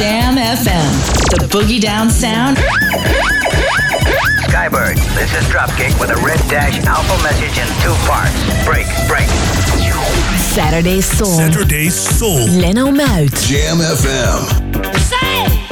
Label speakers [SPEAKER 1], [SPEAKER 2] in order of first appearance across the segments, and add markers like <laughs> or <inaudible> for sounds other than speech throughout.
[SPEAKER 1] Jam FM. The boogie down sound.
[SPEAKER 2] Skybird, this is Dropkick with a red dash alpha message in two parts. Break, break.
[SPEAKER 1] Saturday Soul.
[SPEAKER 3] Saturday Soul.
[SPEAKER 1] Leno Muit.
[SPEAKER 4] Jam FM.
[SPEAKER 5] Say!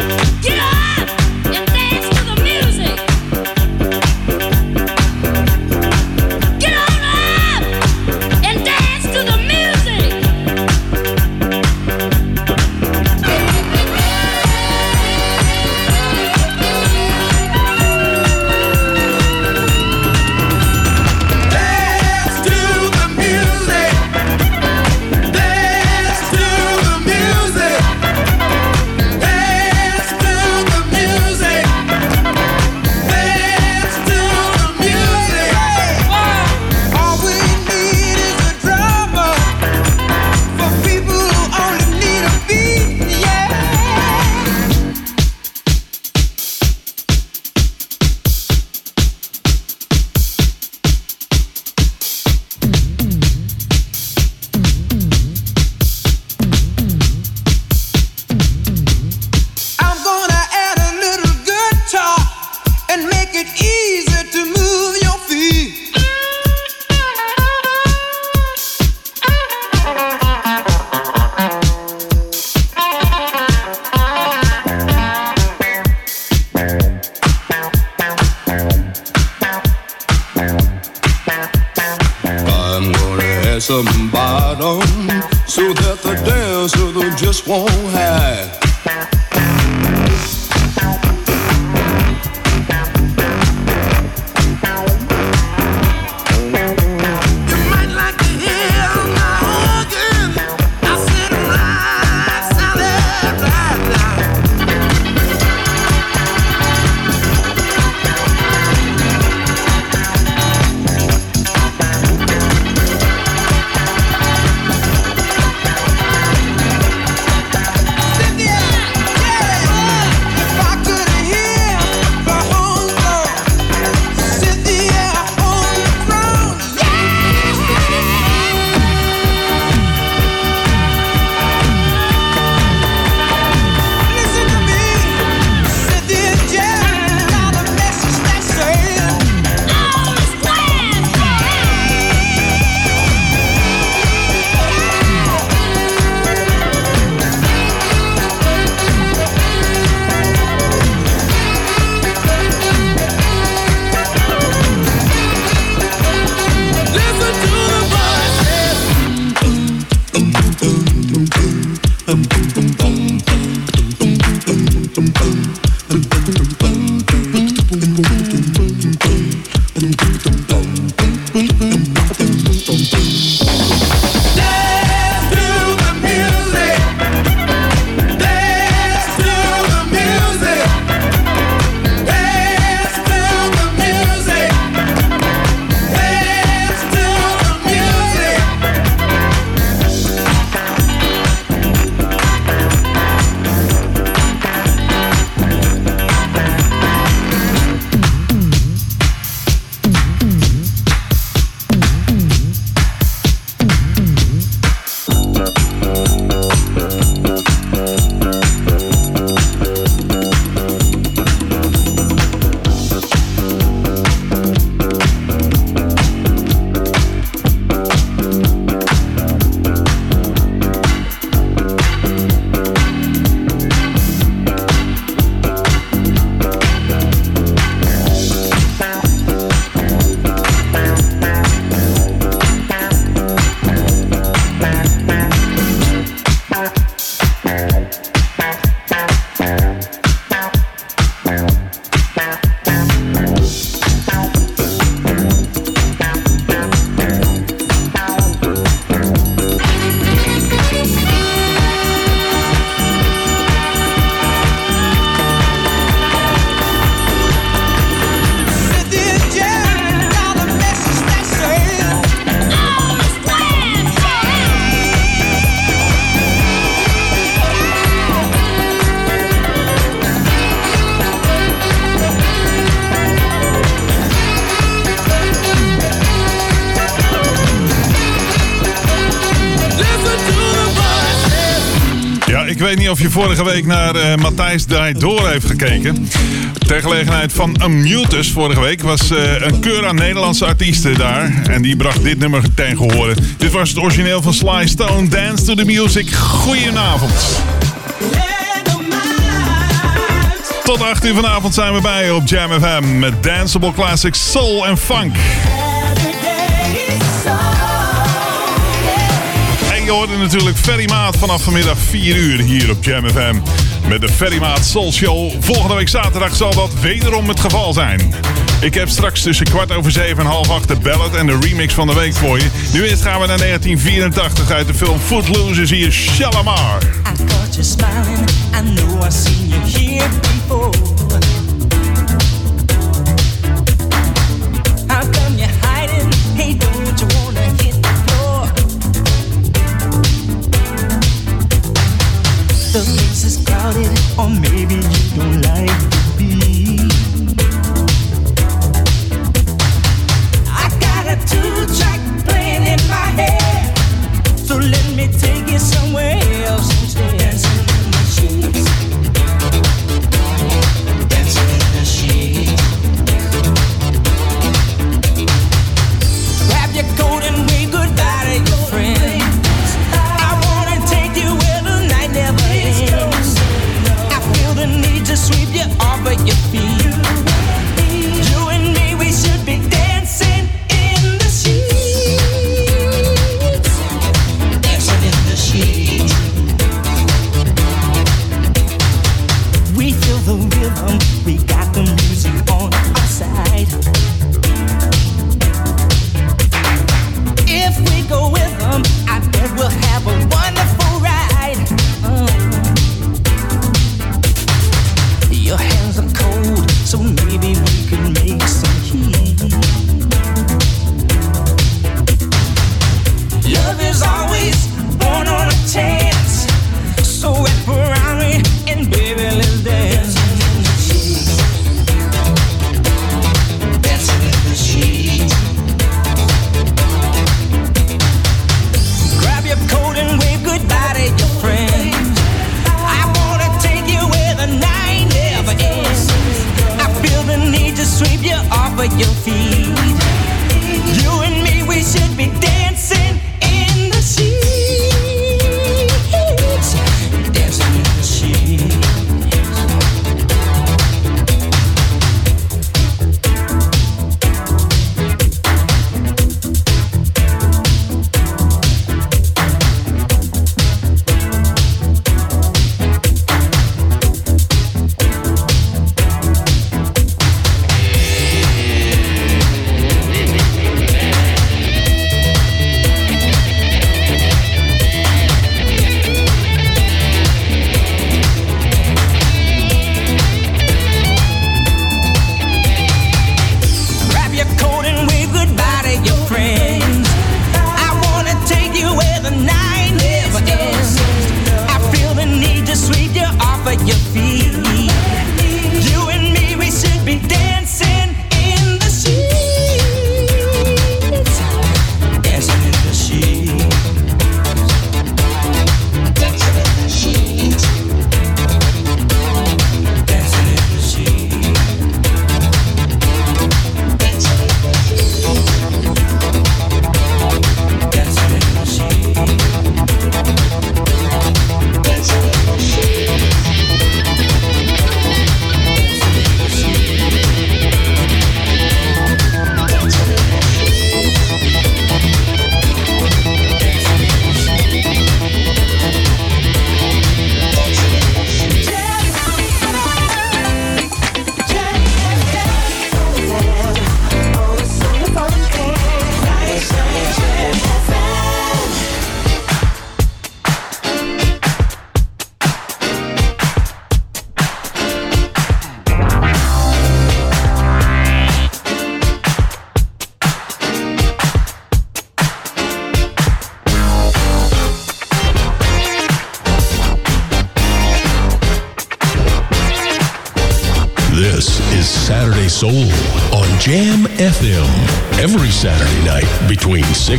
[SPEAKER 6] Of je vorige week naar eh, Matthijs Draait Door heeft gekeken. Ter gelegenheid van Unmutus vorige week was eh, een keur aan Nederlandse artiesten daar. En die bracht dit nummer ten gehore. Dit was het origineel van Sly Stone, Dance to the Music. Goedenavond. Tot 8 uur vanavond zijn we bij op Jam FM met danceable classics soul en funk. Je hoorde natuurlijk Ferry Maat vanaf vanmiddag 4 uur hier op Jam FM. Met de Ferry Maat Soul Show. Volgende week zaterdag zal dat wederom het geval zijn. Ik heb straks tussen kwart over zeven en half acht de ballad en de remix van de week voor je. Nu eerst gaan we naar 1984 uit de film Footloose. Is hier Shalamar.
[SPEAKER 7] I here before.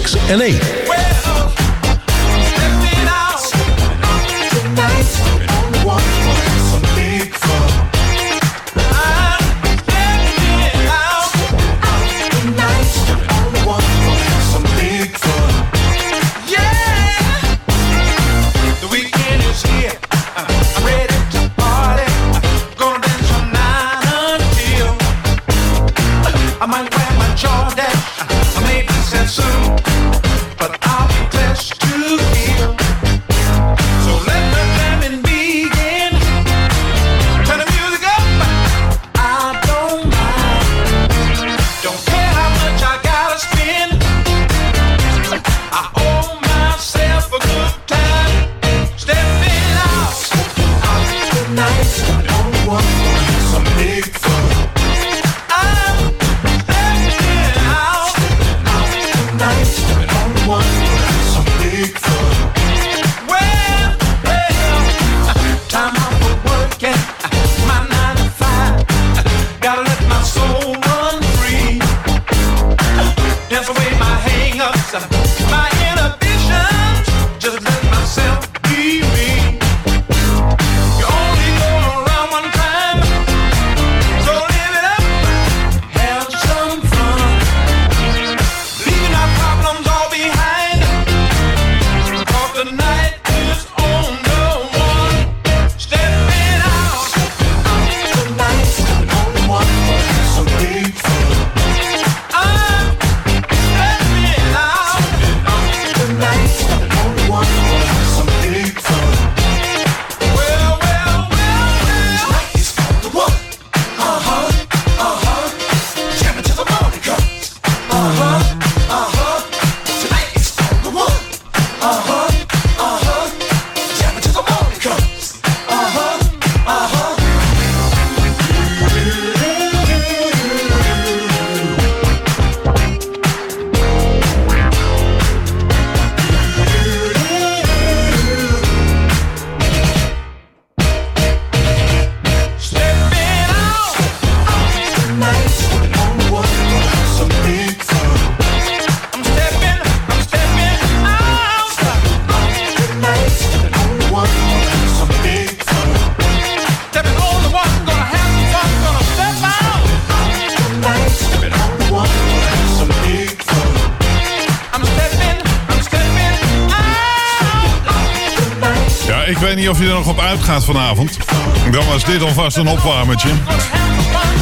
[SPEAKER 8] 6 and 8.
[SPEAKER 6] vanavond. Dan was dit alvast een opwarmetje.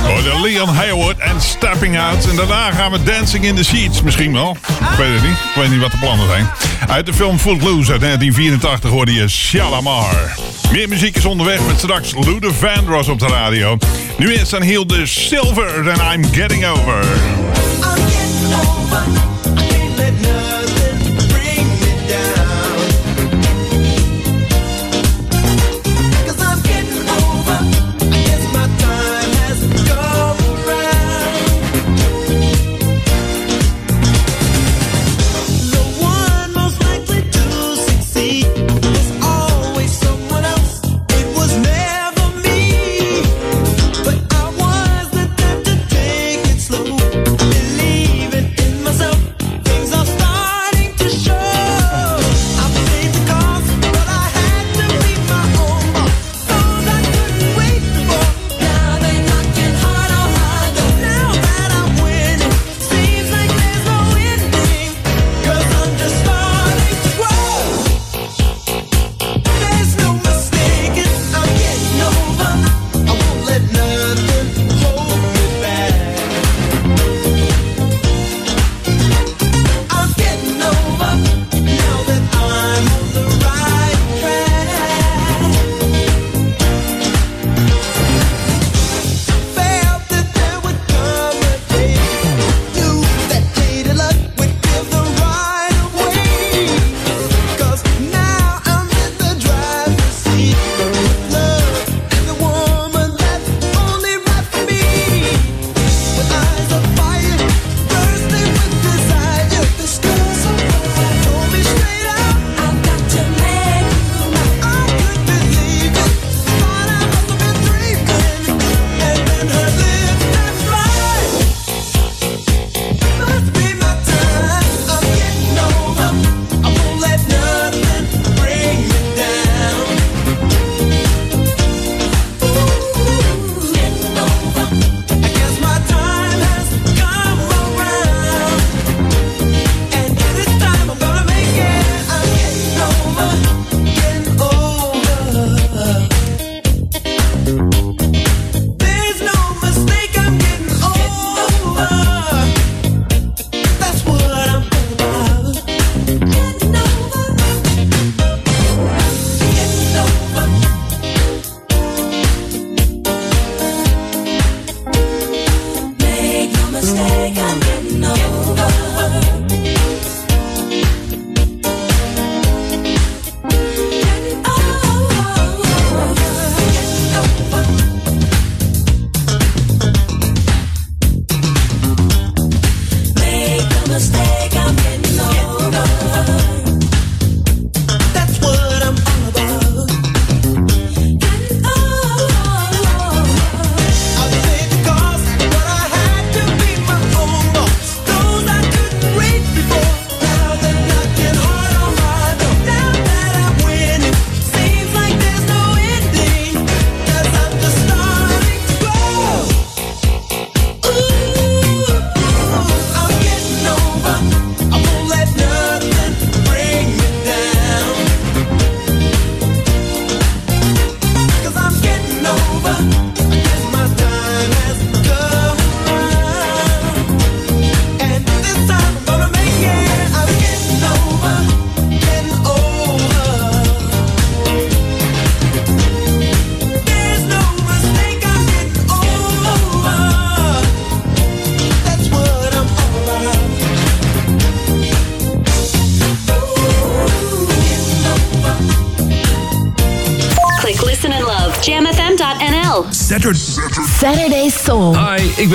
[SPEAKER 6] Oh, de Leon Hayward en Stepping Out. En daarna gaan we Dancing in the Sheets misschien wel. Ik weet het niet. Ik weet niet wat de plannen zijn. Uit de film Footloose uit 1984 hoorde je Shalamar. Meer muziek is onderweg met straks Lude Vandross op de radio. Nu is aan Hilde Silver en I'm Getting Over.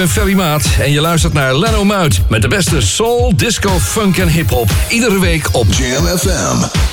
[SPEAKER 9] ben Ferry Maat en je luistert naar Leno Muit met de beste soul, disco, funk en hip-hop. Iedere week op Jam FM.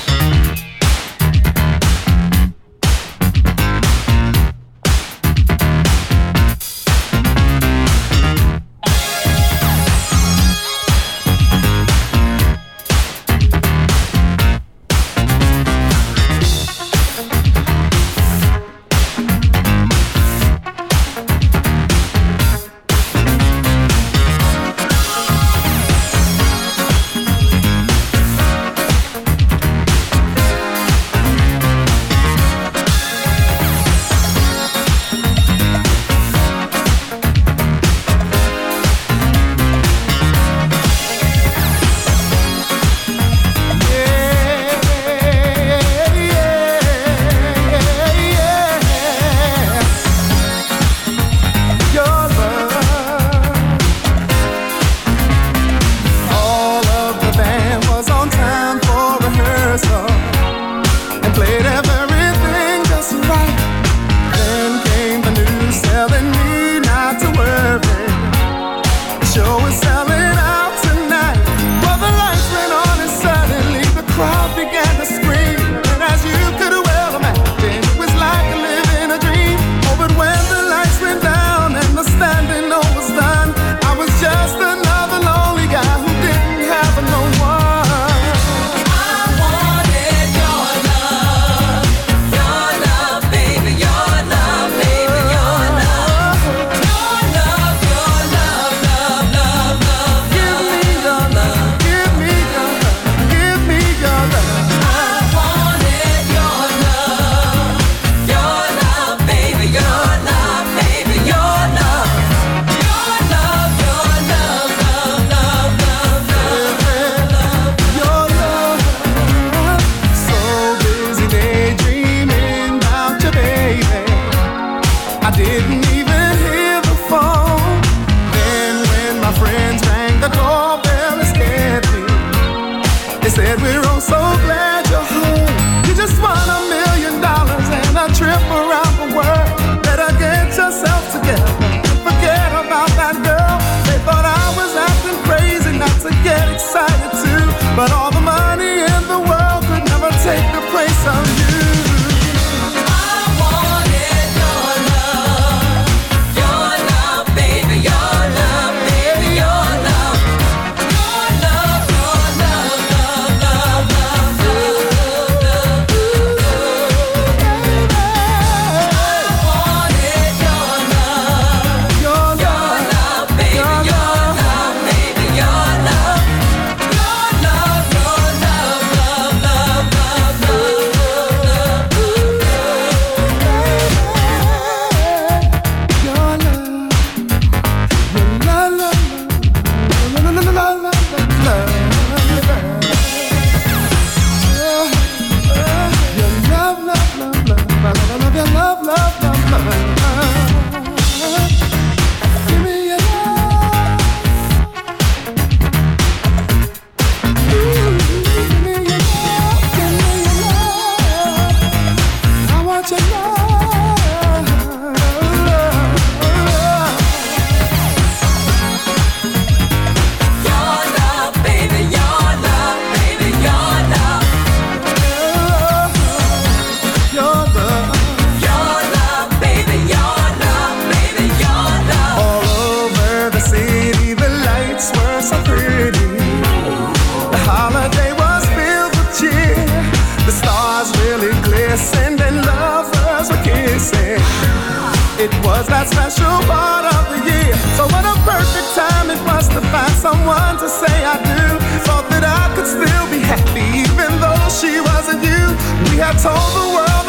[SPEAKER 10] It was that special part of the year. So what a perfect time it was to find someone to say I do. Thought that I could still be happy even though she wasn't you. We had told the world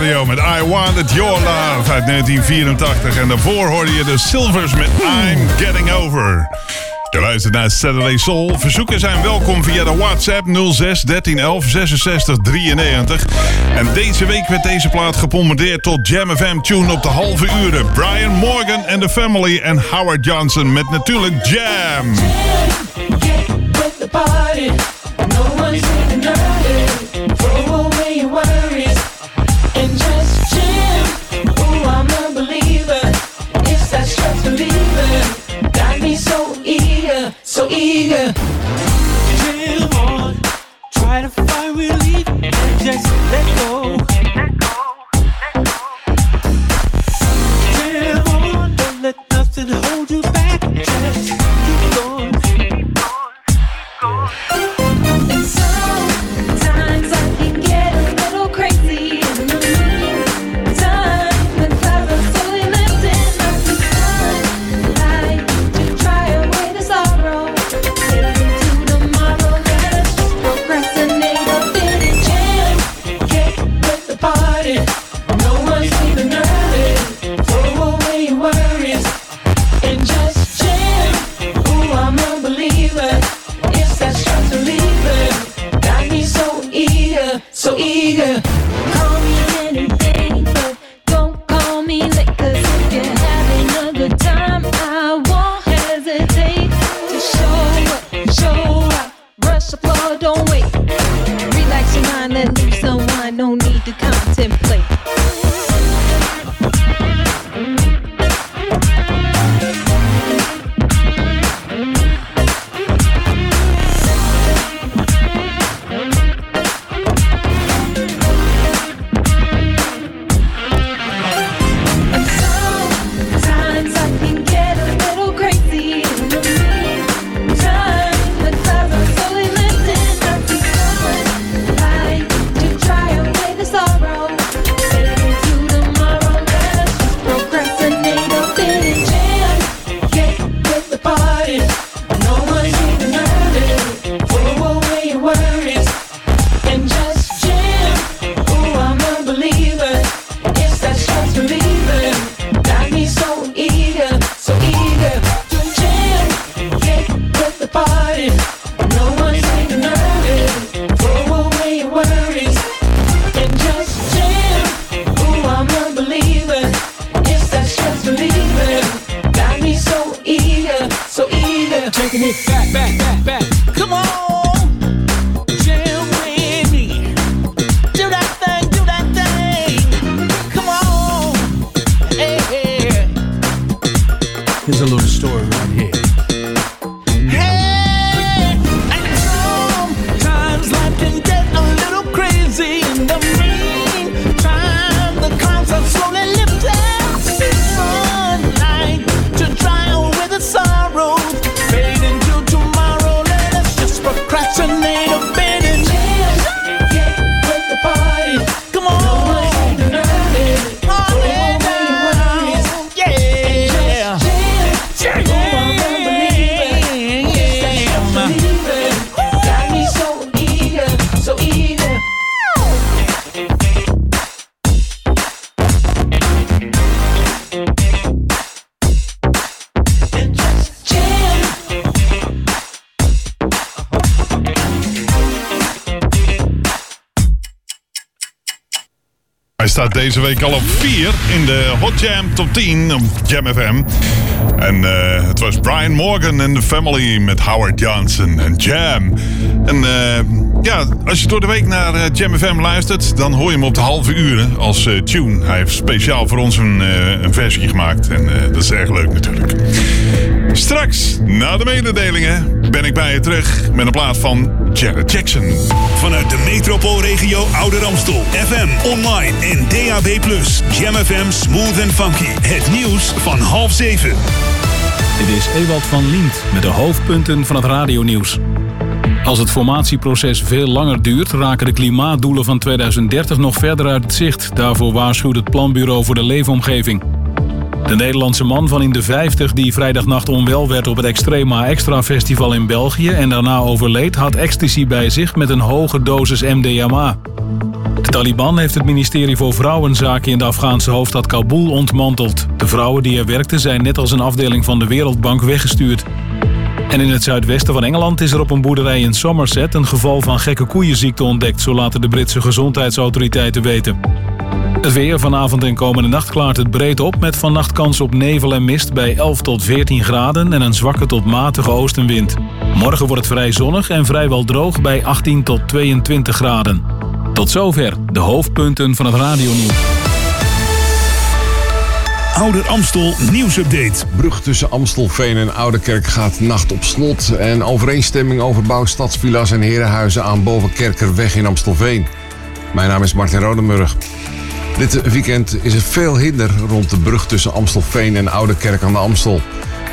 [SPEAKER 11] met I Wanted Your Love uit 1984. En daarvoor hoorde je de Silvers met I'm Getting Over. Je luistert naar Saturday Soul. Verzoeken zijn welkom via de WhatsApp 06 13 11 66 93. En deze week werd deze plaat gebombardeerd tot Jam FM Tune op de halve uren. Brian Morgan and the Family en Howard Johnson met natuurlijk Jam.
[SPEAKER 12] with the if I will leave, just
[SPEAKER 13] let
[SPEAKER 11] go. Deze week al op 4 in de Hot Jam Top 10 op Jam FM. En eh, het was Brian Morgan en de Family met Howard Johnson en Jam. En eh, ja, als je door de week naar eh, Jam FM luistert, dan hoor je hem op de halve uren als tune. Hij heeft speciaal voor ons een, een versie gemaakt en dat is erg leuk natuurlijk. Straks, na de mededelingen, ben ik bij je terug met een plaat van Janet Jackson.
[SPEAKER 3] Vanuit de metropoolregio Ouder Amstel. FM, online en DAB+. Jam FM Smooth and Funky. Het nieuws van half zeven.
[SPEAKER 14] Dit is Ewald van Liemt met de hoofdpunten van het radionieuws. Als het formatieproces veel langer duurt, raken de klimaatdoelen van 2030 nog verder uit het zicht. Daarvoor waarschuwt het Planbureau voor de Leefomgeving. De Nederlandse man van in de 50 die vrijdagnacht onwel werd op het Extrema Extra Festival in België en daarna overleed, had ecstasy bij zich met een hoge dosis MDMA. De Taliban heeft het ministerie voor Vrouwenzaken in de Afghaanse hoofdstad Kabul ontmanteld. De vrouwen die er werkten zijn net als een afdeling van de Wereldbank weggestuurd. En in het zuidwesten van Engeland is er op een boerderij in Somerset een geval van gekke koeienziekte ontdekt, zo laten de Britse gezondheidsautoriteiten weten. Het weer vanavond en komende nacht klaart het breed op met vannacht kans op nevel en mist bij 11 tot 14 graden en een zwakke tot matige oostenwind. Morgen wordt het vrij zonnig en vrijwel droog bij 18 tot 22 graden. Tot zover de hoofdpunten van het radionieuws.
[SPEAKER 3] Ouder Amstel nieuwsupdate.
[SPEAKER 15] Brug tussen Amstelveen en Oudekerk gaat nacht op slot. En overeenstemming over bouw stadsvilla's en herenhuizen aan Bovenkerkerweg in Amstelveen. Mijn naam is Martin Rodenburg. Dit weekend is er veel hinder rond de brug tussen Amstelveen en Oudekerk aan de Amstel.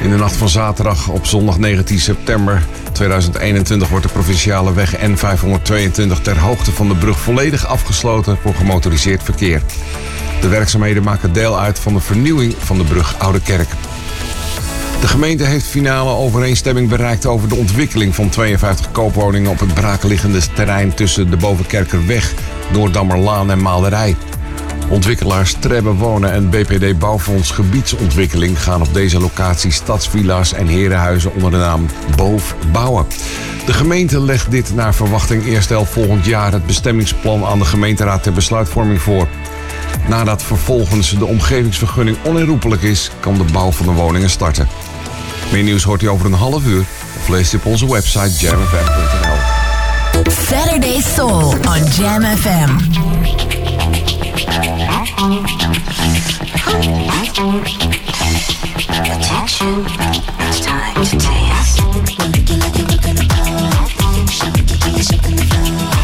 [SPEAKER 15] In de nacht van zaterdag op zondag 19 september 2021 wordt de provinciale weg N522 ter hoogte van de brug volledig afgesloten voor gemotoriseerd verkeer. De werkzaamheden maken deel uit van de vernieuwing van de brug Oude Kerk. De gemeente heeft finale overeenstemming bereikt over de ontwikkeling van 52 koopwoningen op het braakliggende terrein tussen de Bovenkerkerweg, Noordammerlaan en Malerij. Ontwikkelaars Trebbe Wonen en BPD Bouwfonds Gebiedsontwikkeling gaan op deze locatie stadsvilla's en herenhuizen onder de naam Boof bouwen. De gemeente legt dit naar verwachting eerst elf volgend jaar het bestemmingsplan aan de gemeenteraad ter besluitvorming voor. Nadat vervolgens de omgevingsvergunning onherroepelijk is, kan de bouw van de woningen starten. Meer nieuws hoort u over een half uur of leest u op onze website jamfm.nl.
[SPEAKER 16] Saturday Soul on Jam FM.
[SPEAKER 17] Time to taste. Shake it, shake it, shake it, shake shake it, shake it,
[SPEAKER 6] shake it,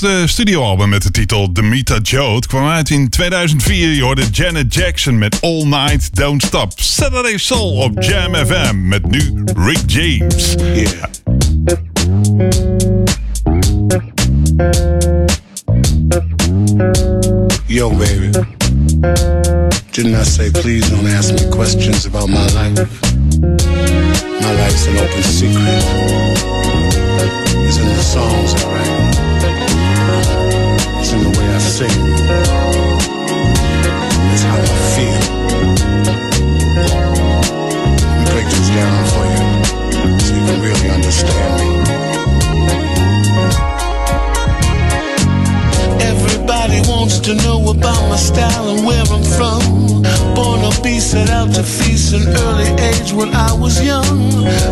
[SPEAKER 6] haar achtste studioalbum met de titel Demita Joe. Het kwam uit in 2004. Je hoorde Janet Jackson met All Night Don't Stop. Saturday Soul op Jam FM met nu Rick James.
[SPEAKER 18] Yo, baby. Didn't I say please don't ask me questions about my life? My life's an open secret. It's in the songs I write. Sing. It's how I feel. Break this down for you so you can really understand me. Everybody wants to know about my style and where I'm from. Born to be set out to feast an early age when I was young.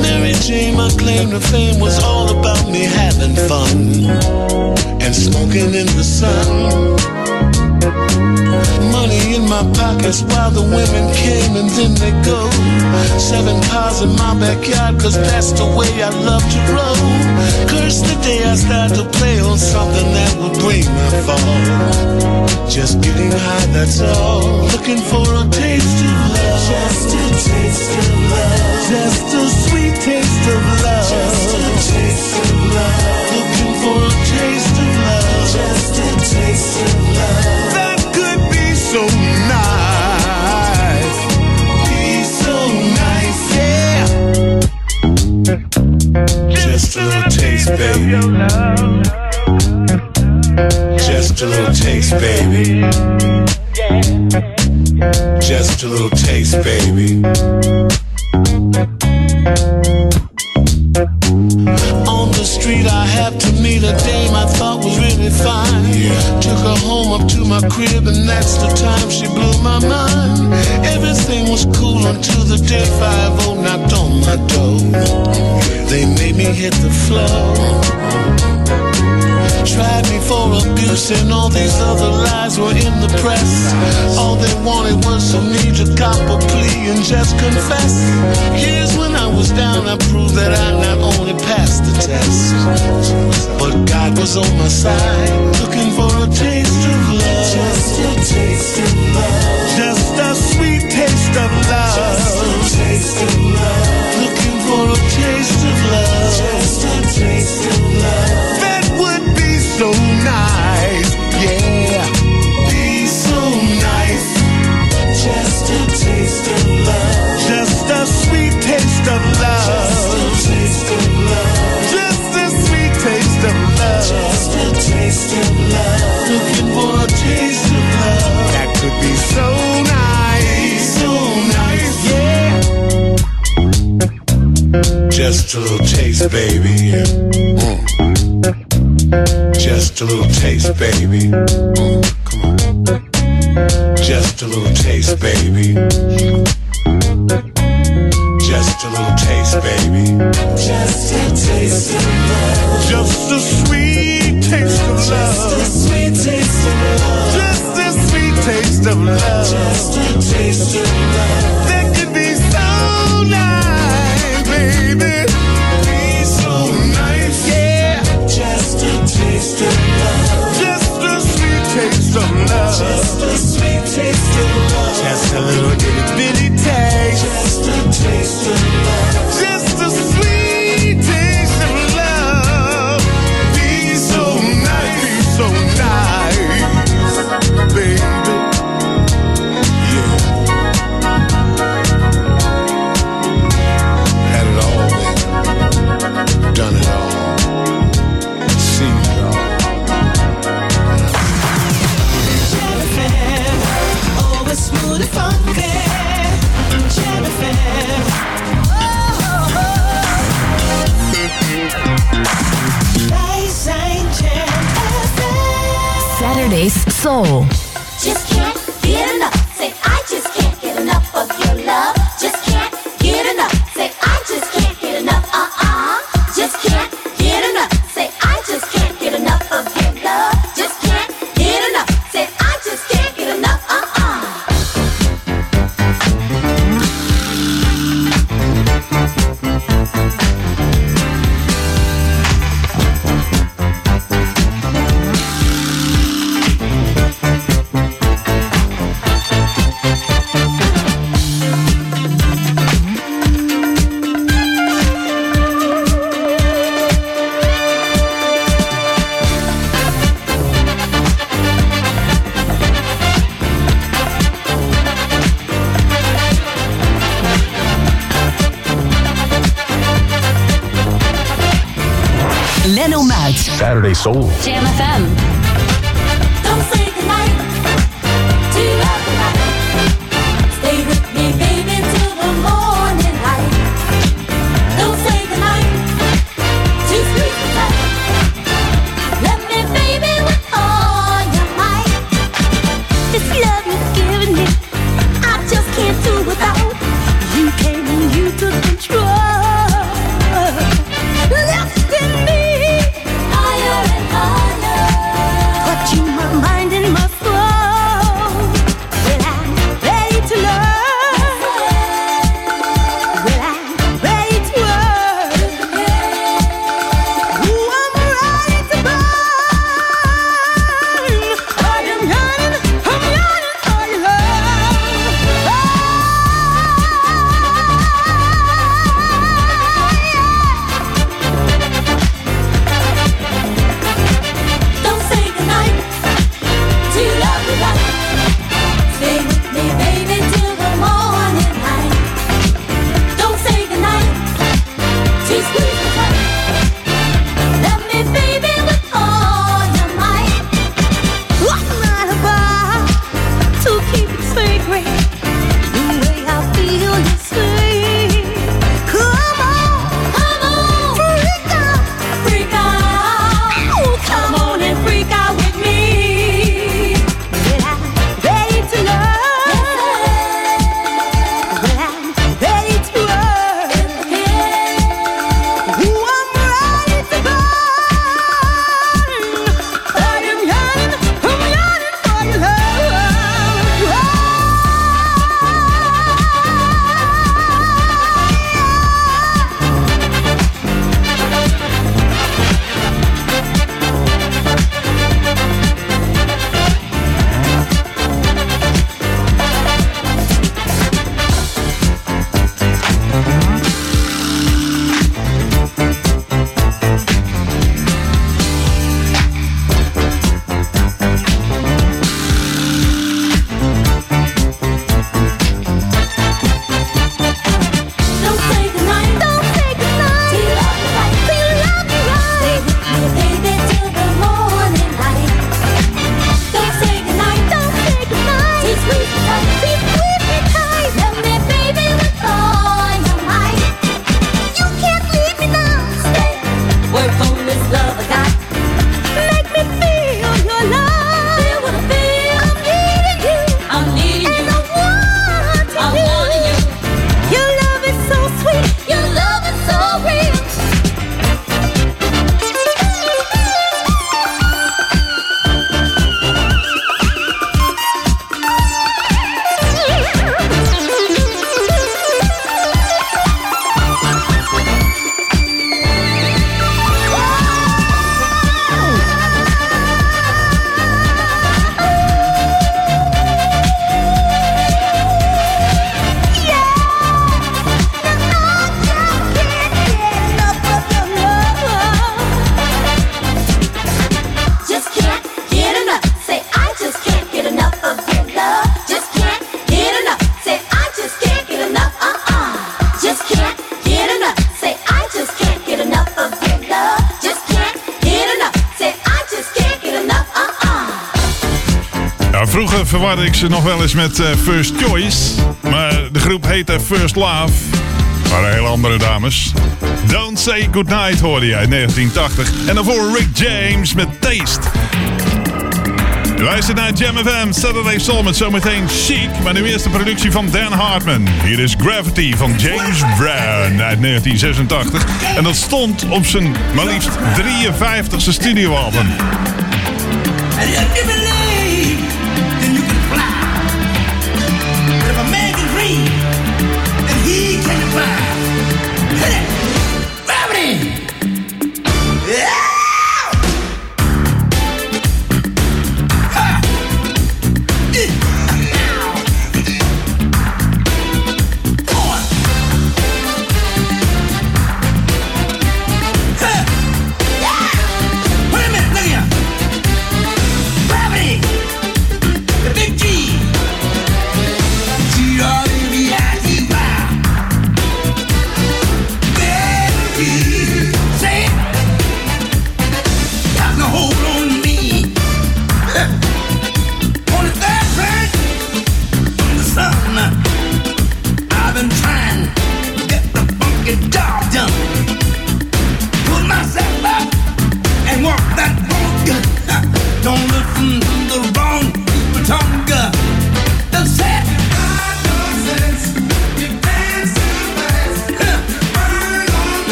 [SPEAKER 18] Mary Jane, my claim to fame was all about me having fun and smoking in the sun. Money in my pockets while the women came and then they go. Seven cars in my backyard, cause that's the way I love to roll. Curse the day I start to play on something that will bring my fall. Just getting high, that's all. Looking for a taste of love. Just a taste of love. Just a sweet taste of love. Just a taste of love. Looking for a taste of love. Just a taste of love. Taste, baby. Just a little taste, baby. Just a little taste, baby. Meet a dame I thought was really fine. Took her home up to my crib, and that's the time she blew my mind. Everything was cool until the day 5 knocked on my door. They made me hit the floor. Tried me for abuse and all these other lies were in the press. All they wanted was for me to cop a plea and just confess. Here's when I was down, I proved that I not only passed the test, but God was on my side, looking for a taste of love. Just a taste of love. Just a sweet taste of love. Just a taste of love. Looking for a taste of love. Just a taste of love. Yeah. Be so nice. Just a taste of love. Just a sweet taste of love. Just a taste of love. Just a sweet taste of love. Just a taste of love. Looking for a taste of love. That could be so nice. So nice, yeah. Just a little taste, baby. Mm. Just a little taste, baby. Mm, come on. Just a little taste, baby. Just a little taste, baby. Just a taste of love. Just a sweet taste of love. Just a sweet taste of love. Just a sweet taste of love. Just a taste of love. That could be so nice, baby. Taste of love. Just a sweet taste of love. Just a little itty bitty taste. Just a taste of love.
[SPEAKER 16] Soul.
[SPEAKER 19] Jam FM
[SPEAKER 6] nog wel eens met eh, First Choice. Maar de groep heette eh, First Love. Maar hele andere dames. Don't Say Goodnight hoorde jij in 1980. En daarvoor Rick James met Taste. Luister naar Jam FM, Saturday Soul met zometeen Chic. Maar nu eerst de productie van Dan Hartman. Hier is Gravity van James Brown uit 1986. En dat stond op zijn maar liefst 53ste studioalbum.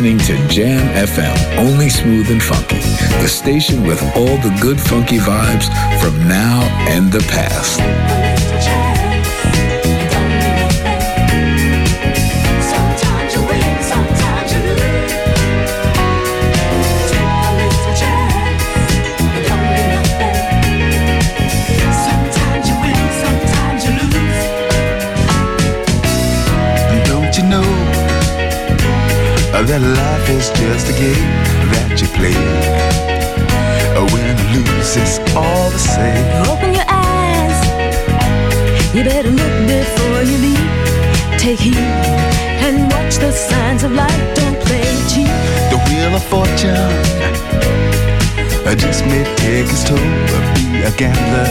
[SPEAKER 12] listening to Jam FM, only smooth and funky, the station with all the good funky vibes from now and the past.
[SPEAKER 20] That life is just a game that you play. Win and lose, it's all the same.
[SPEAKER 21] Open your eyes. You better look before you leave. Take heed and watch the signs of life. Don't play cheap.
[SPEAKER 20] The wheel of fortune uh, just may take its toll. Be a gambler,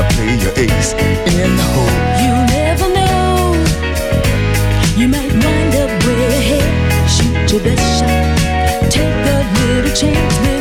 [SPEAKER 20] uh, play your ace in the hole.
[SPEAKER 21] You to.
[SPEAKER 12] Take a little chance.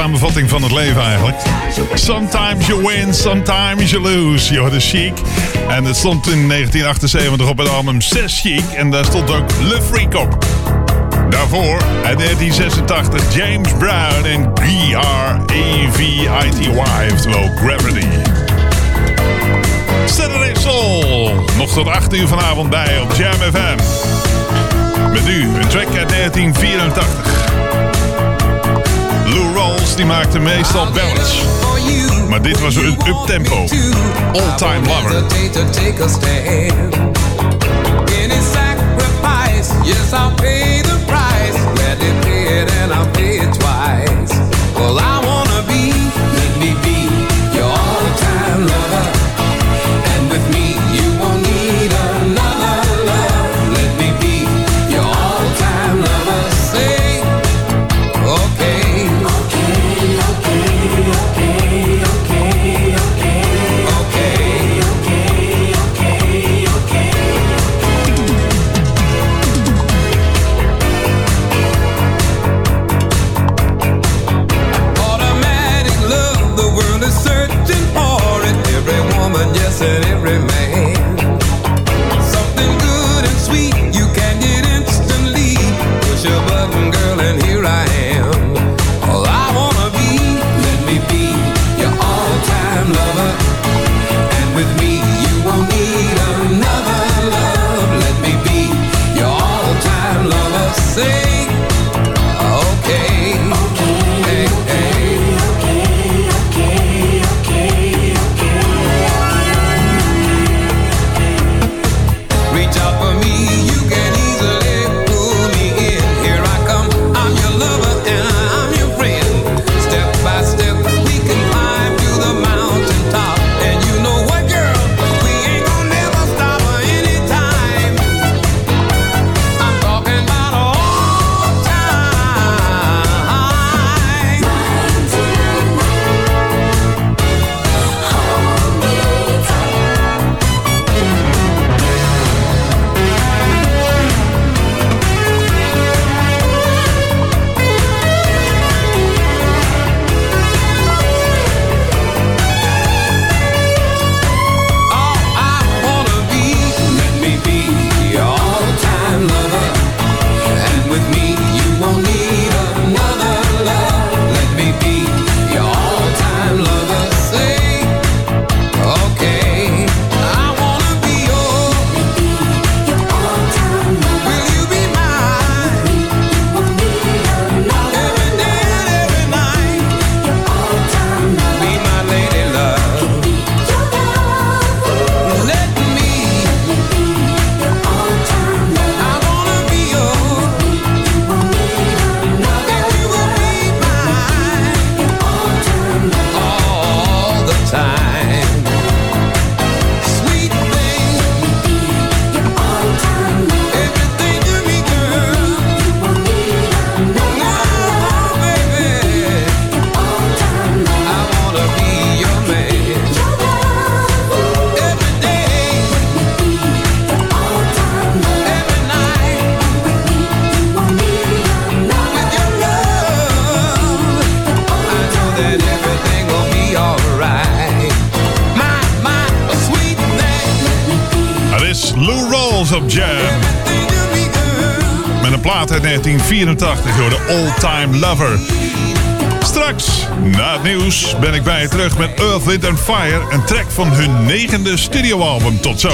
[SPEAKER 6] Samenvatting van het leven eigenlijk. Sometimes you win, sometimes you lose. Je hoorde Chic. En het stond in 1978 op het album 6 Chic. En daar stond ook Le Freak op. Daarvoor, uit 1986, James Brown en G-R-A-V-I-T-Y, oftewel Gravity. Saturday Soul. Nog tot 8 uur vanavond bij op Jam FM. Met u een track uit 1984. Die maakte meestal ballads. Maar dit was een uptempo. All Time Lover.
[SPEAKER 22] yes, I'll pay the price. Gladly pay it and I'll pay it twice. Well, I
[SPEAKER 12] met Earth, Wind Fire, een track van hun negende studioalbum. Tot zo.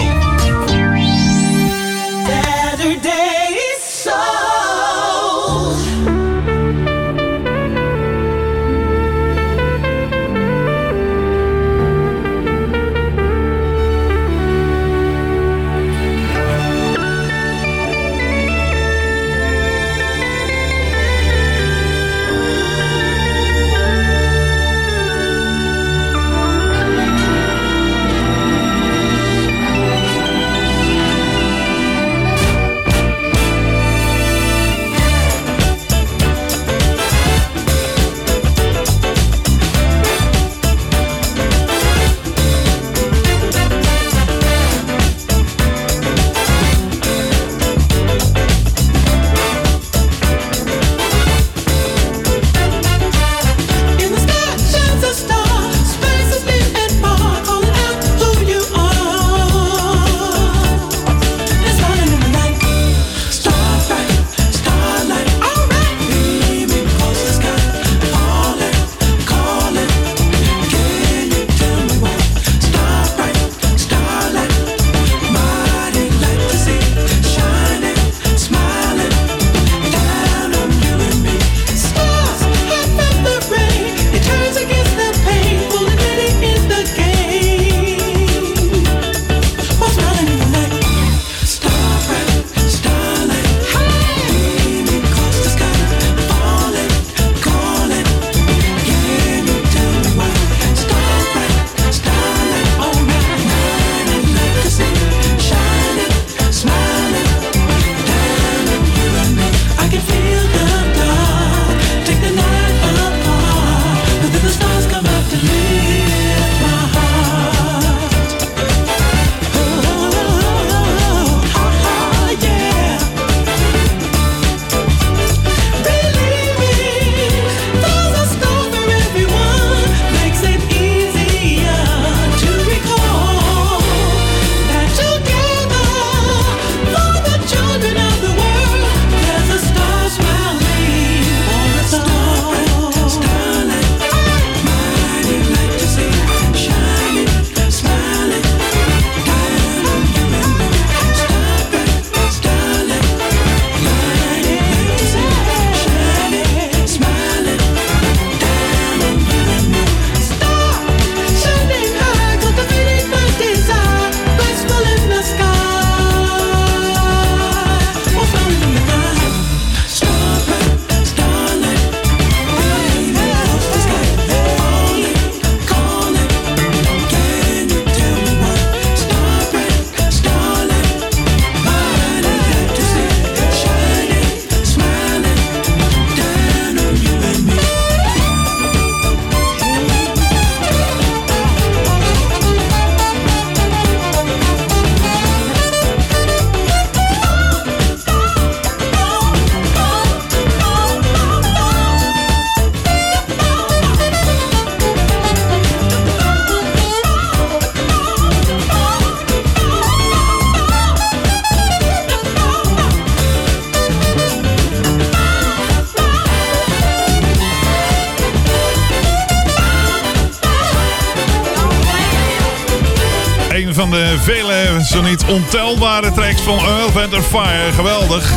[SPEAKER 12] niet ontelbare tracks van Earth and Fire. Geweldig.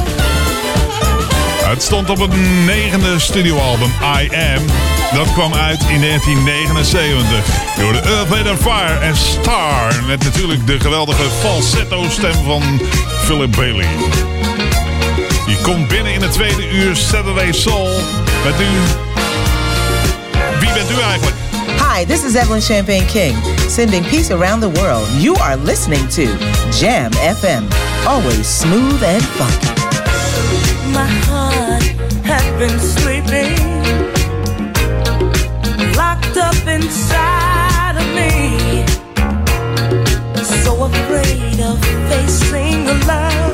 [SPEAKER 12] Het stond op het negende studioalbum I Am. Dat kwam uit in 1979. Door de Earth and Fire en Star. Met natuurlijk de geweldige falsetto stem van Philip Bailey. Je komt binnen in het tweede uur Saturday Soul. Met u... Wie bent u eigenlijk?
[SPEAKER 8] Hi, this is Evelyn Champagne King, sending peace around the world. You are listening to Jam FM, always smooth and funky.
[SPEAKER 21] My heart has been sleeping, locked up inside of me, so afraid of facing the love.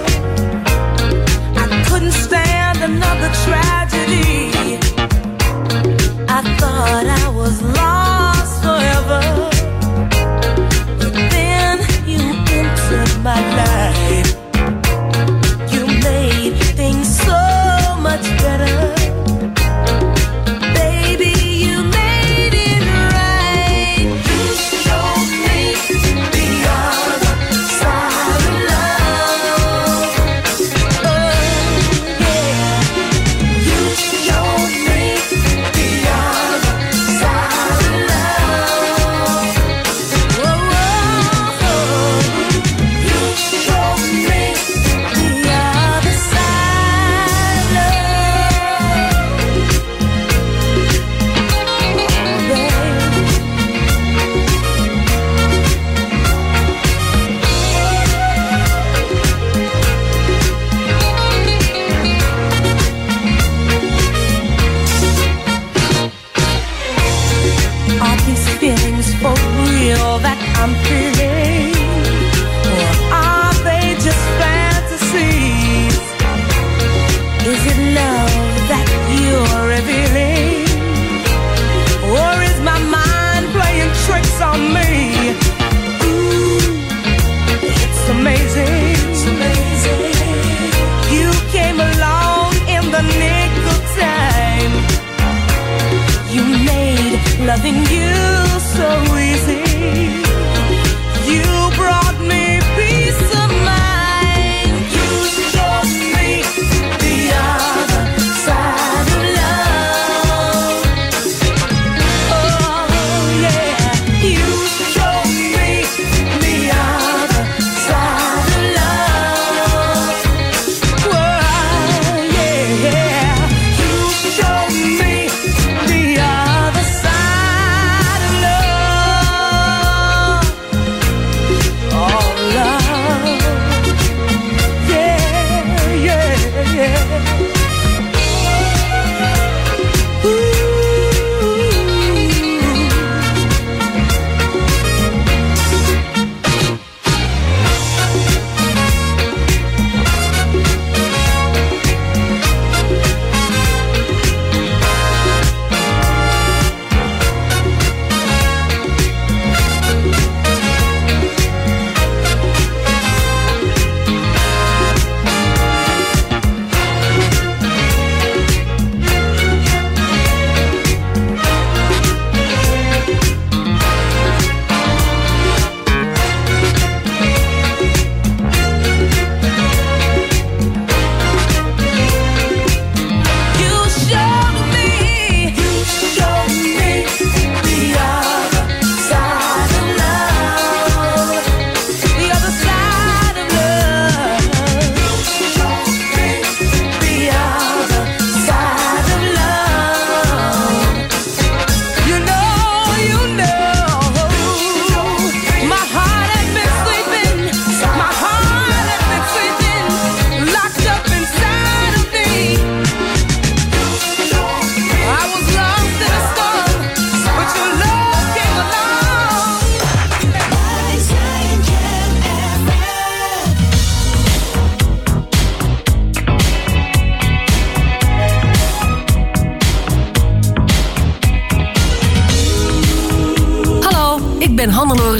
[SPEAKER 21] I couldn't stand another tragedy. I thought I was lost.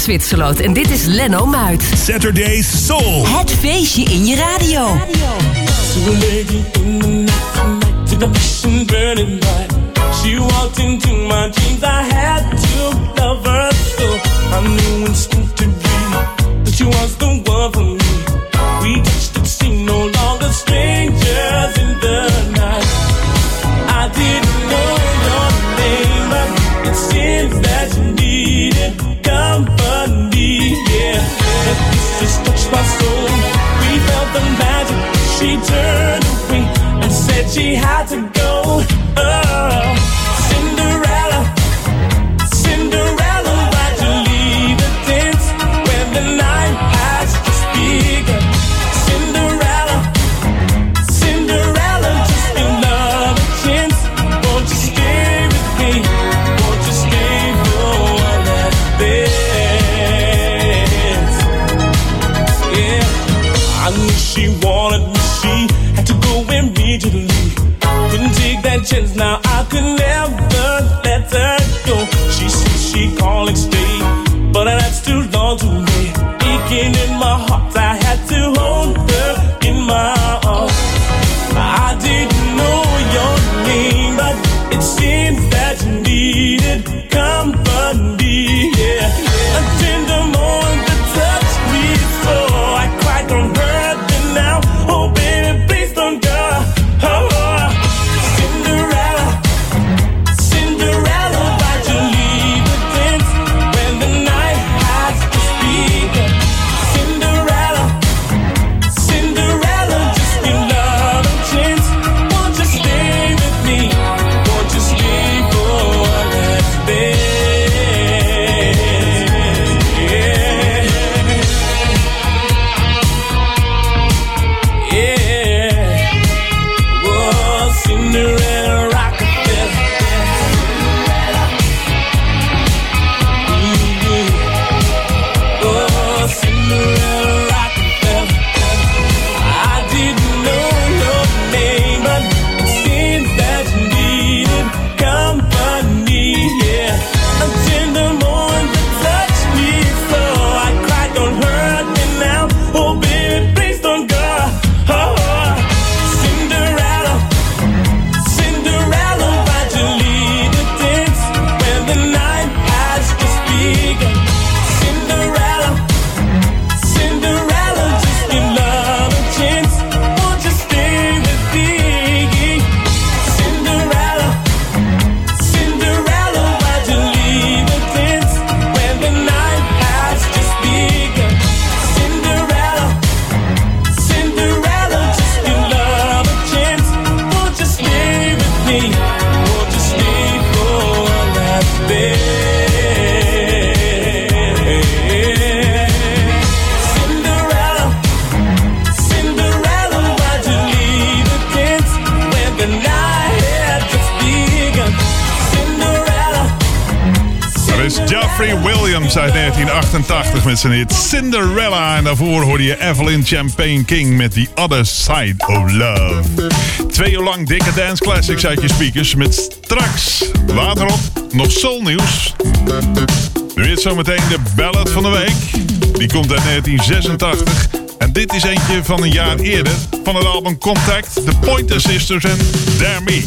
[SPEAKER 23] En dit is Leno Muid.
[SPEAKER 3] Saturday Soul.
[SPEAKER 23] Het feestje in je radio.
[SPEAKER 24] radio. she turned away and said she had to go. friends. Now
[SPEAKER 6] met zijn hit Cinderella. En daarvoor hoorde je Evelyn Champagne King met The Other Side of Love. Twee uur lang dikke dance classics uit je speakers met straks later op nog soulnieuws. Nu is zometeen de ballad van de week. Die komt uit 1986. En dit is eentje van een jaar eerder van het album Contact, The Pointer Sisters en Dare Me.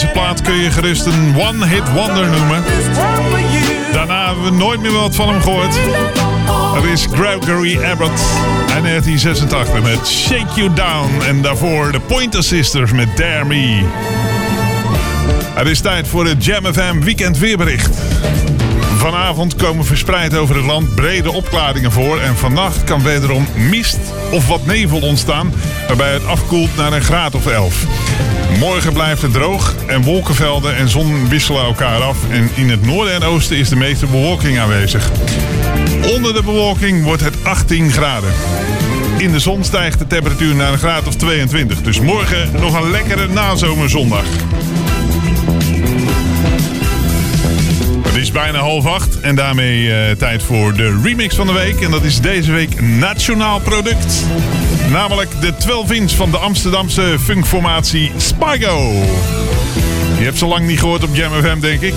[SPEAKER 6] Deze plaat kun je gerust een one-hit wonder noemen. Daarna hebben we nooit meer wat van hem gehoord. Er is Gregory Abbott uit 1986 met Shake You Down. En daarvoor de Pointer Sisters met Dare Me. Het is tijd voor het Jam FM weekend weerbericht. Vanavond komen verspreid over het land brede opklaringen voor. En vannacht kan wederom mist of wat nevel ontstaan. Waarbij het afkoelt naar een graad of 11. Morgen blijft het droog en wolkenvelden en zon wisselen elkaar af. En in het noorden en oosten is de meeste bewolking aanwezig. Onder de bewolking wordt het 18 graden. In de zon stijgt de temperatuur naar een graad of 22. Dus morgen nog een lekkere nazomerzondag. Is bijna half acht en daarmee eh, tijd voor de remix van de week. En dat is deze week nationaal product. Namelijk de 12 inch van de Amsterdamse funkformatie Spygo. Je hebt ze lang niet gehoord op Jam FM, denk ik.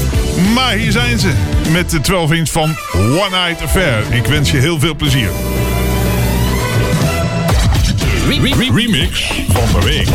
[SPEAKER 6] Maar hier zijn ze met de 12 inch van One Night Affair. Ik wens je heel veel plezier. Remix van de week.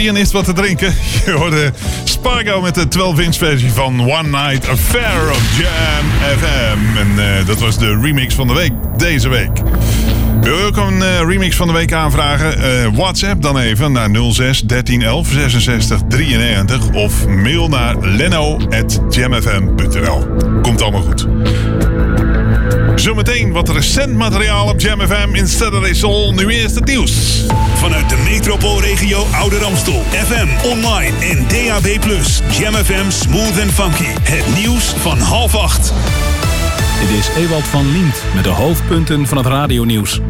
[SPEAKER 6] Pianist wat te drinken. <laughs> Je hoorde Spargo met de 12-inch versie van One Night Affair op Jam FM. En eh, dat was de remix van de week, deze week. Wil je ook een eh, remix van de week aanvragen? Eh, WhatsApp dan even naar 06 13 11 66 93 of mail naar leno.jamfm.nl. Komt allemaal goed. Zometeen wat recent materiaal op Jam FM in Saturday Soul. Nu eerst het nieuws.
[SPEAKER 3] Vanuit de metropoolregio Ouder Amstel. FM, online en DAB+. Jam FM Smooth and Funky. Het nieuws van half acht.
[SPEAKER 14] Dit is Ewald van Lient met de hoofdpunten van het radionieuws.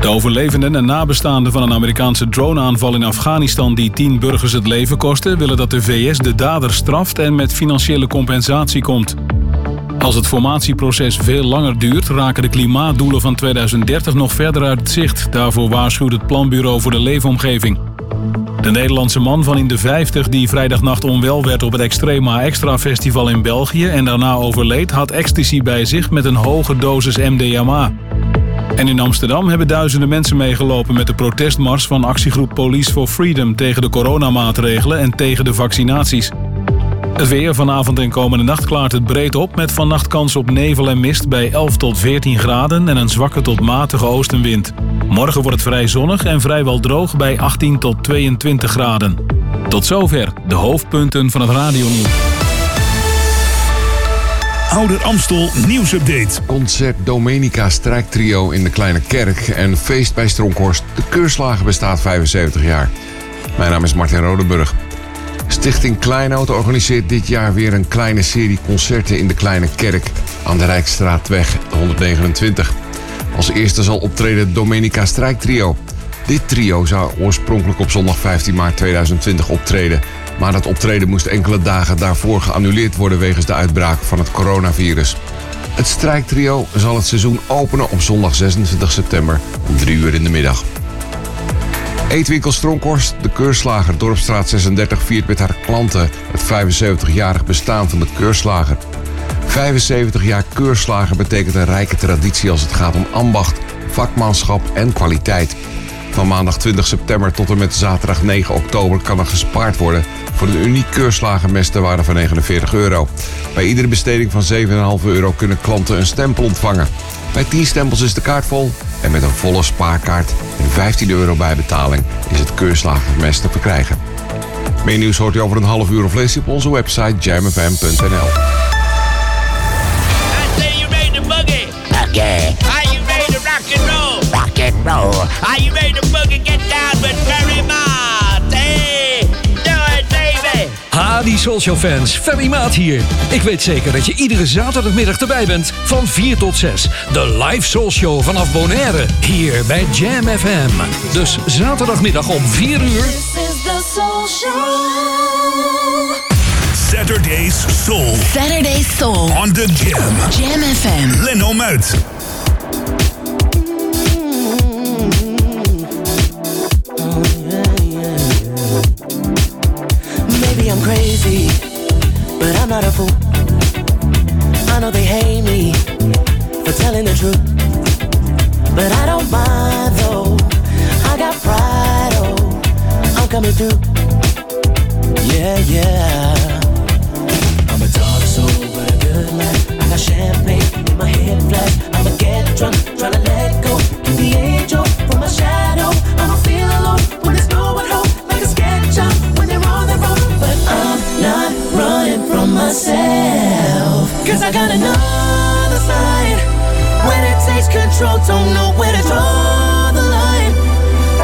[SPEAKER 14] De overlevenden en nabestaanden van een Amerikaanse droneaanval in Afghanistan die tien burgers het leven kostte, willen dat de VS de dader straft en met financiële compensatie komt. Als het formatieproces veel langer duurt, raken de klimaatdoelen van 2030 nog verder uit het zicht. Daarvoor waarschuwt het Planbureau voor de Leefomgeving. De Nederlandse man van in de 50 die vrijdagnacht onwel werd op het Extrema Extra Festival in België en daarna overleed, had ecstasy bij zich met een hoge dosis MDMA. En in Amsterdam hebben duizenden mensen meegelopen met de protestmars van actiegroep Police for Freedom tegen de coronamaatregelen en tegen de vaccinaties. Het weer vanavond en komende nacht klaart het breed op met vannacht kans op nevel en mist bij 11 tot 14 graden en een zwakke tot matige oostenwind. Morgen wordt het vrij zonnig en vrijwel droog bij 18 tot 22 graden. Tot zover de hoofdpunten van het radionieuws.
[SPEAKER 3] Ouder Amstel nieuwsupdate.
[SPEAKER 15] Concert Domenica strijktrio in de Kleine Kerk en feest bij Stronkhorst. De keurslager bestaat 75 jaar. Mijn naam is Martin Rodenburg. Stichting Kleinoud organiseert dit jaar weer een kleine serie concerten in de Kleine Kerk aan de Rijksstraatweg 129. Als eerste zal optreden Domenica Strijktrio. Dit trio zou oorspronkelijk op zondag 15 maart 2020 optreden. Maar dat optreden moest enkele dagen daarvoor geannuleerd worden wegens de uitbraak van het coronavirus. Het strijktrio zal het seizoen openen op zondag 26 september om 3 uur in de middag. Eetwinkel Stronkhorst, de keurslager Dorpstraat 36, viert met haar klanten het 75-jarig bestaan van de keurslager. 75 jaar keurslager betekent een rijke traditie als het gaat om ambacht, vakmanschap en kwaliteit. Van maandag 20 september tot en met zaterdag 9 oktober kan er gespaard worden voor een uniek keurslagermes ter waarde van 49 euro. Bij iedere besteding van 7,5 euro kunnen klanten een stempel ontvangen. Bij 10 stempels is de kaart vol en met een volle spaarkaart en 15 euro bijbetaling is het keurslagermes te verkrijgen. Meer nieuws hoort u over een half uur of lees je op onze website jamfm.nl.
[SPEAKER 2] Say you ready to boogie. Okay. Are you ready to rock and roll? Rock and roll. Are you ready to boogie? Get down with Mott. Hey, do it, baby.
[SPEAKER 9] Ha, die Soulshow fans. Ferry Maat hier. Ik weet zeker dat je iedere zaterdagmiddag erbij bent van 4 tot 6. De live Soulshow vanaf Bonaire. Hier bij Jam FM. Dus zaterdagmiddag om 4 uur.
[SPEAKER 12] This is the Soul Show.
[SPEAKER 3] Saturday's Soul.
[SPEAKER 16] Saturday Soul.
[SPEAKER 3] On the Jam.
[SPEAKER 16] Jam FM.
[SPEAKER 3] Leno Muit.
[SPEAKER 25] Crazy, but I'm not a fool. I know they hate me for telling the truth, but I don't mind though. I got pride, oh, I'm coming through. Yeah, yeah. I'm a dark soul but a good life. I got champagne in my head flash. I'ma get drunk, tryna let go. Cause I got another side. When it takes control, don't know where to draw the line.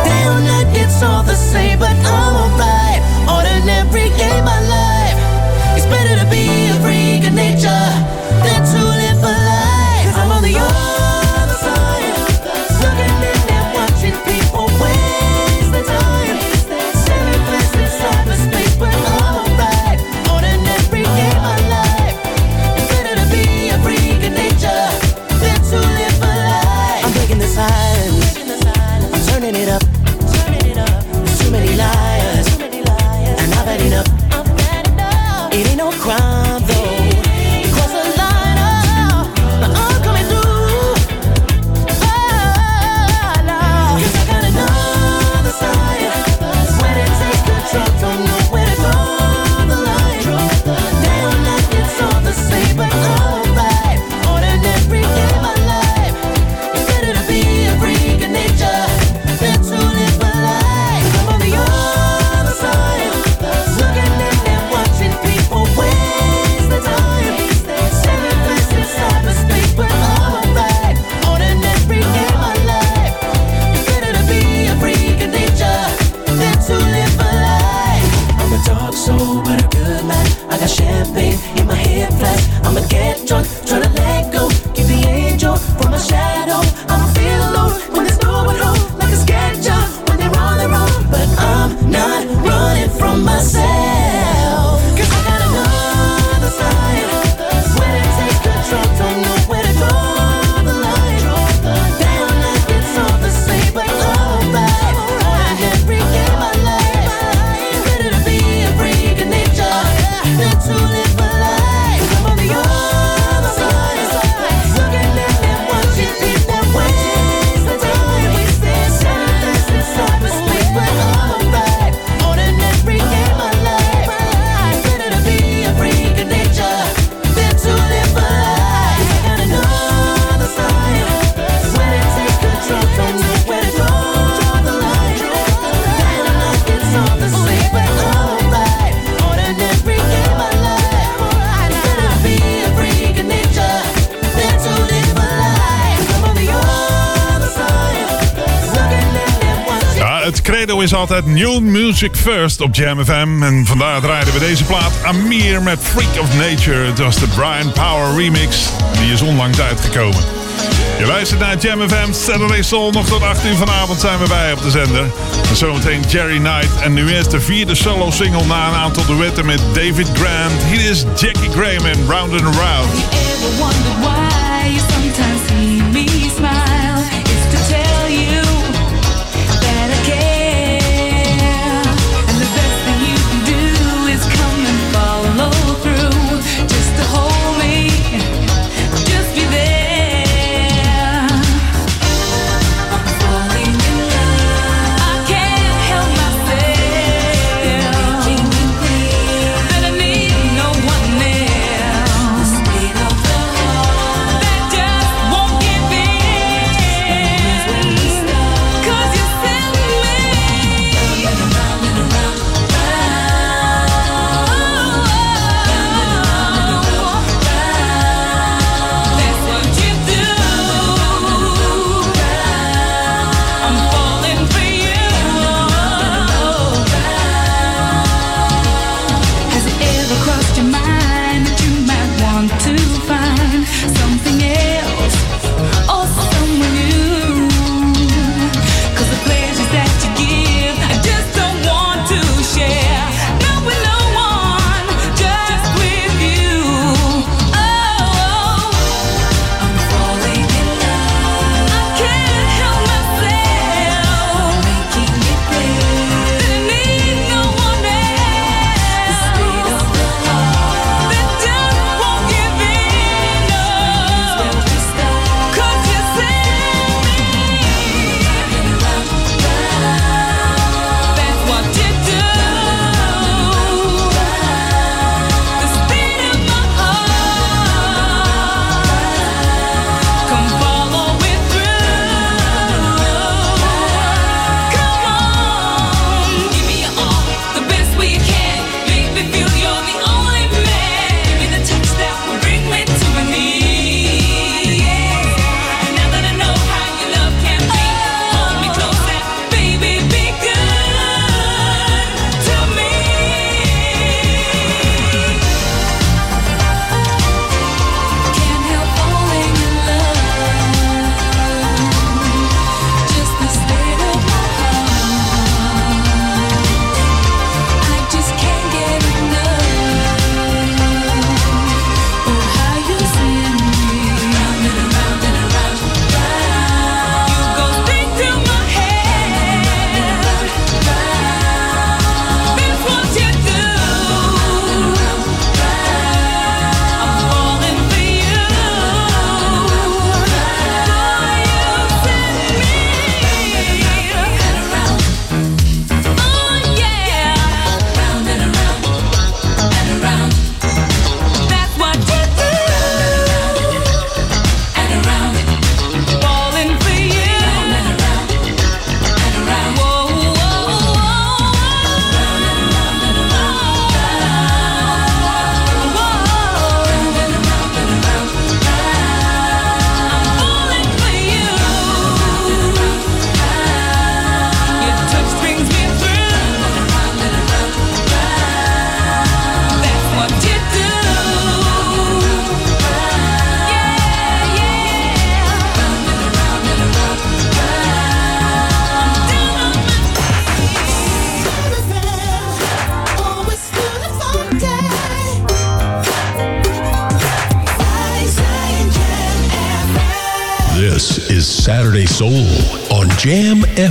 [SPEAKER 25] Damn, that it's all the same, but I'm alright. Ordinary in my life. It's better to be a freak of nature
[SPEAKER 6] altijd New Music First op Jam FM. En vandaag draaiden we deze plaat Amir met Freak of Nature. Het was de Brian Power remix. Die is onlangs uitgekomen. Je luistert naar Jam FM Saturday Soul. Nog tot 8 uur vanavond zijn we bij op de zender. En zometeen Jerry Knight. En nu eerst de vierde solo single na een aantal duetten met David Grant. Hier is Jackie Graham in Round and Round.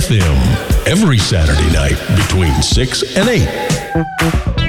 [SPEAKER 8] FM. Every Saturday night between 6 and 8.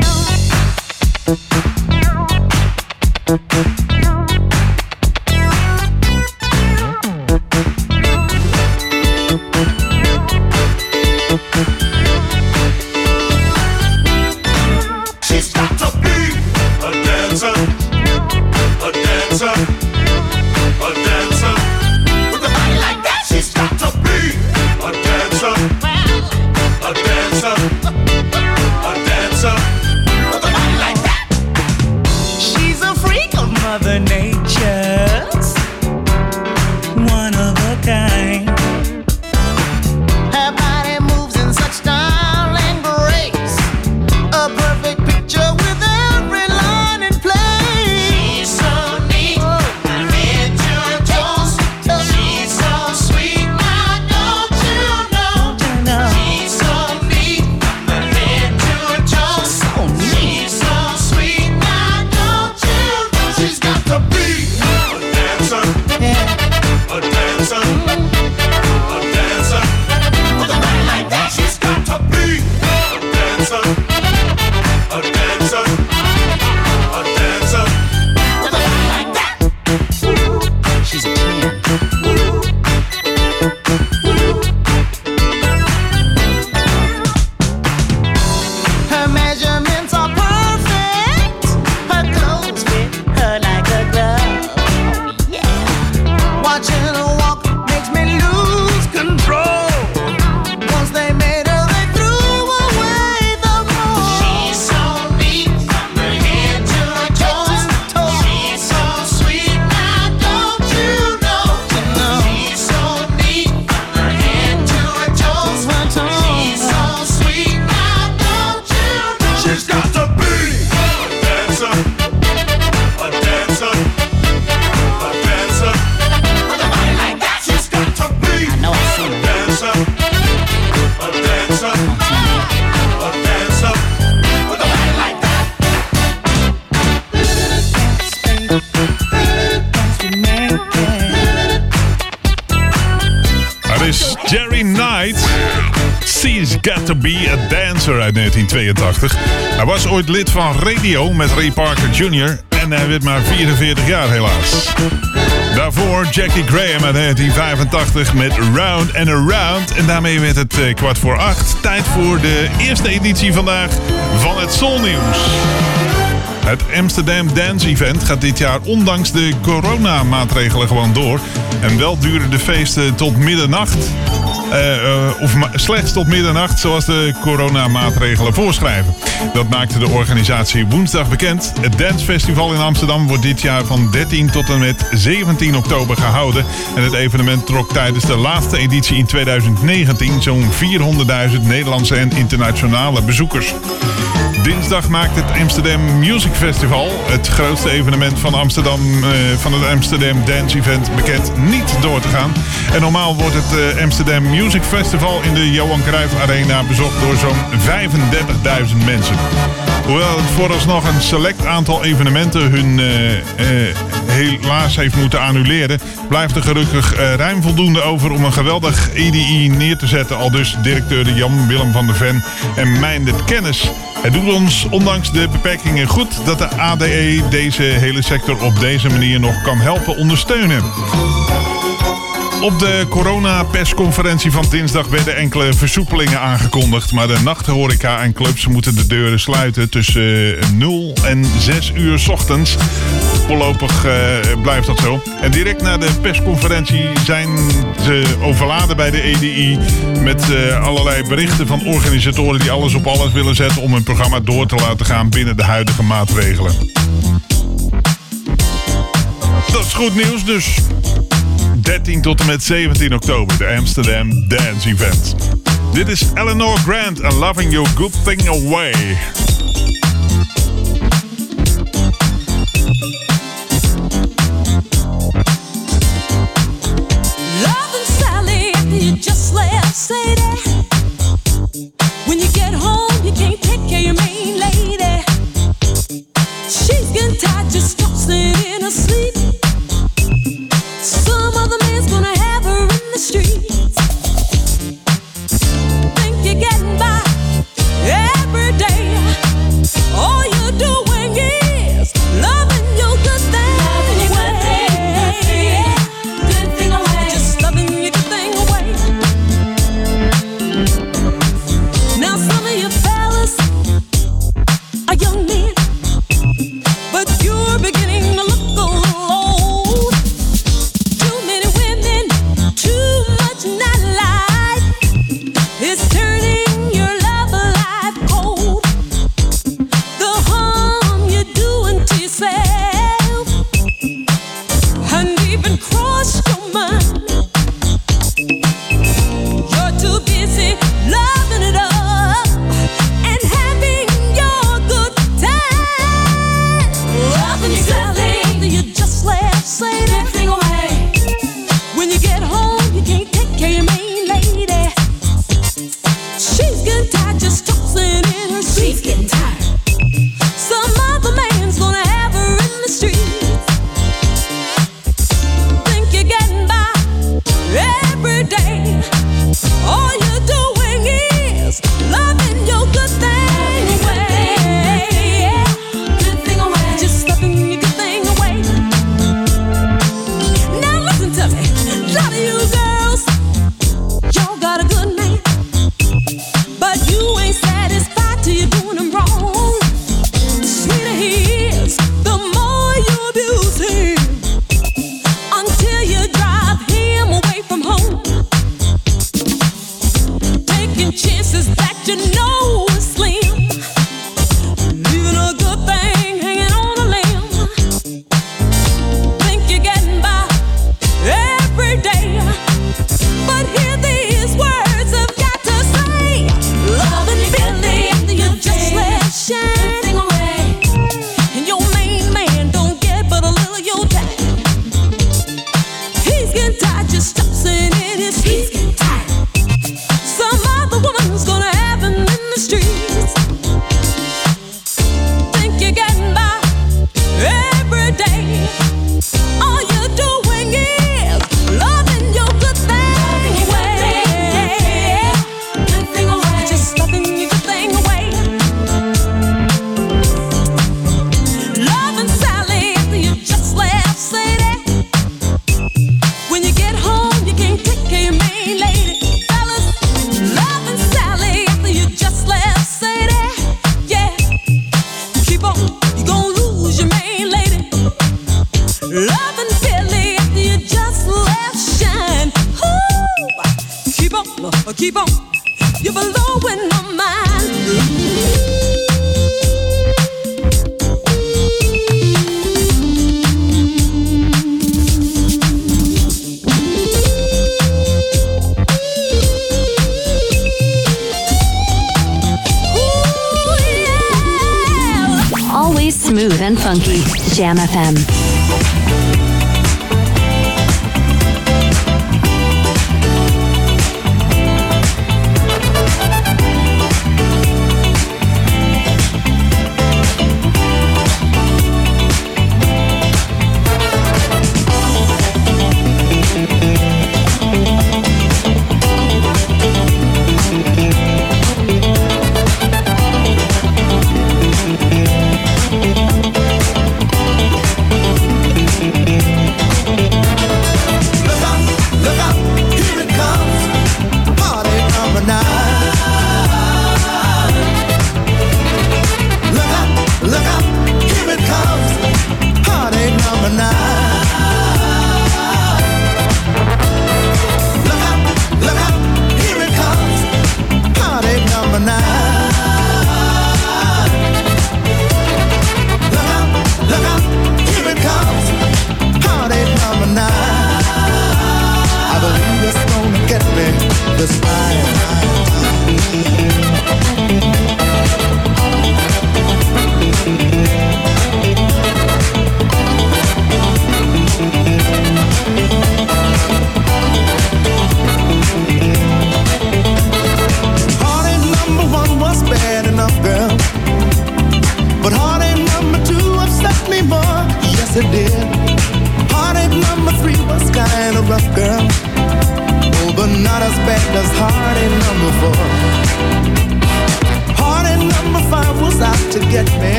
[SPEAKER 26] To Be A Dancer
[SPEAKER 6] uit 1982. Hij was ooit lid van Radio met Ray Parker Jr. En hij werd maar 44 jaar helaas. Daarvoor Jackie Graham uit 1985 met Round and Around. En daarmee werd het eh, kwart voor acht. Tijd voor de eerste editie vandaag van het Soul Nieuws. Het Amsterdam Dance Event gaat dit jaar ondanks de coronamaatregelen gewoon door. En wel duren de feesten tot middernacht. Eh, eh, of slechts tot middernacht, zoals de coronamaatregelen voorschrijven. Dat maakte de organisatie woensdag bekend. Het Dance Festival in Amsterdam wordt dit jaar van 13 tot en met 17 oktober gehouden. En het evenement trok tijdens de laatste editie in 2019 zo'n 400.000 Nederlandse en internationale bezoekers. Dinsdag maakt het Amsterdam Music Festival, het grootste evenement van Amsterdam, eh, van het Amsterdam Dance Event, bekend niet door te gaan. En normaal wordt het eh, Amsterdam Music Festival in de Johan Cruijff Arena bezocht door zo'n 35.000 mensen. Hoewel het vooralsnog een select aantal evenementen hun eh, helaas heeft moeten annuleren, blijft er gelukkig ruim voldoende over om een geweldig EDI neer te zetten. Al dus directeur Jan Willem van der Ven en Meindert Kennis. Het doet ons ondanks de beperkingen goed dat de ADE deze hele sector op deze manier nog kan helpen ondersteunen. Op de corona-persconferentie van dinsdag werden enkele versoepelingen aangekondigd. Maar de nachthoreca en clubs moeten de deuren sluiten tussen eh, 0 en 6 uur ochtends. Voorlopig eh, blijft dat zo. En direct na de persconferentie zijn ze overladen bij de EDI. Met eh, allerlei berichten van organisatoren die alles op alles willen zetten. om hun programma door te laten gaan binnen de huidige maatregelen. Dat is goed nieuws dus. 13 tot en met 17 oktober, de Amsterdam Dance Event. Dit is Eleanor Grant en Loving Your Good Thing Away.
[SPEAKER 21] Love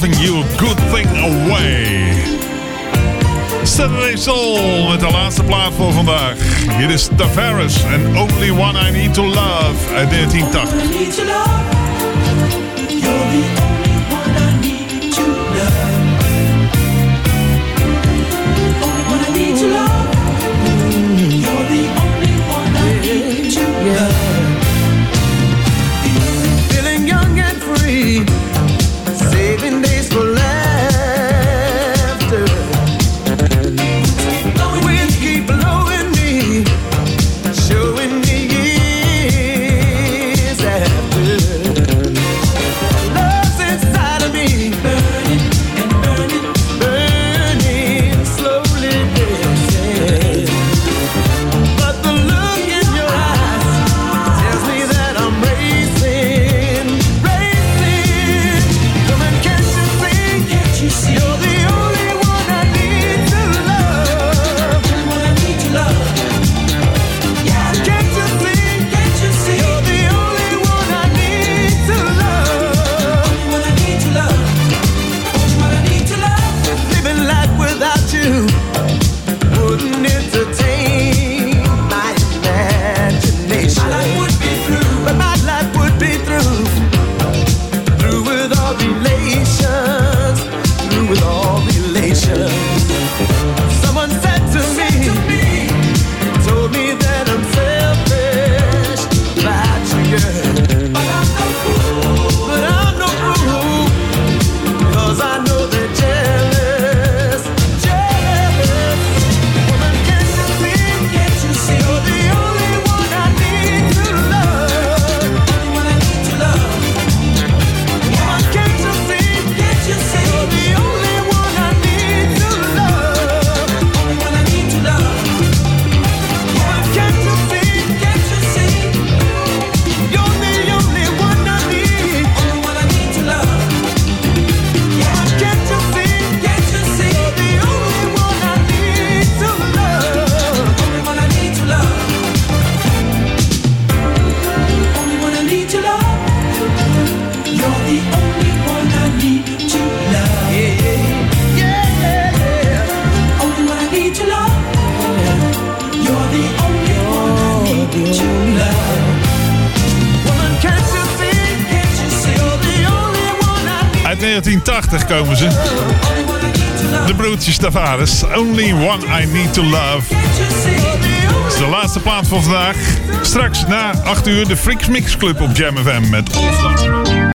[SPEAKER 12] Loving You Good Thing Away. Saturday Soul met de laatste plaat voor vandaag. Hier is Tavares en Only One I Need to Love uit 1980.
[SPEAKER 6] Only One I Need to Love.
[SPEAKER 12] Is de laatste plaat van vandaag. Straks na 8 uur de Freaks Mix Club op Jam FM met All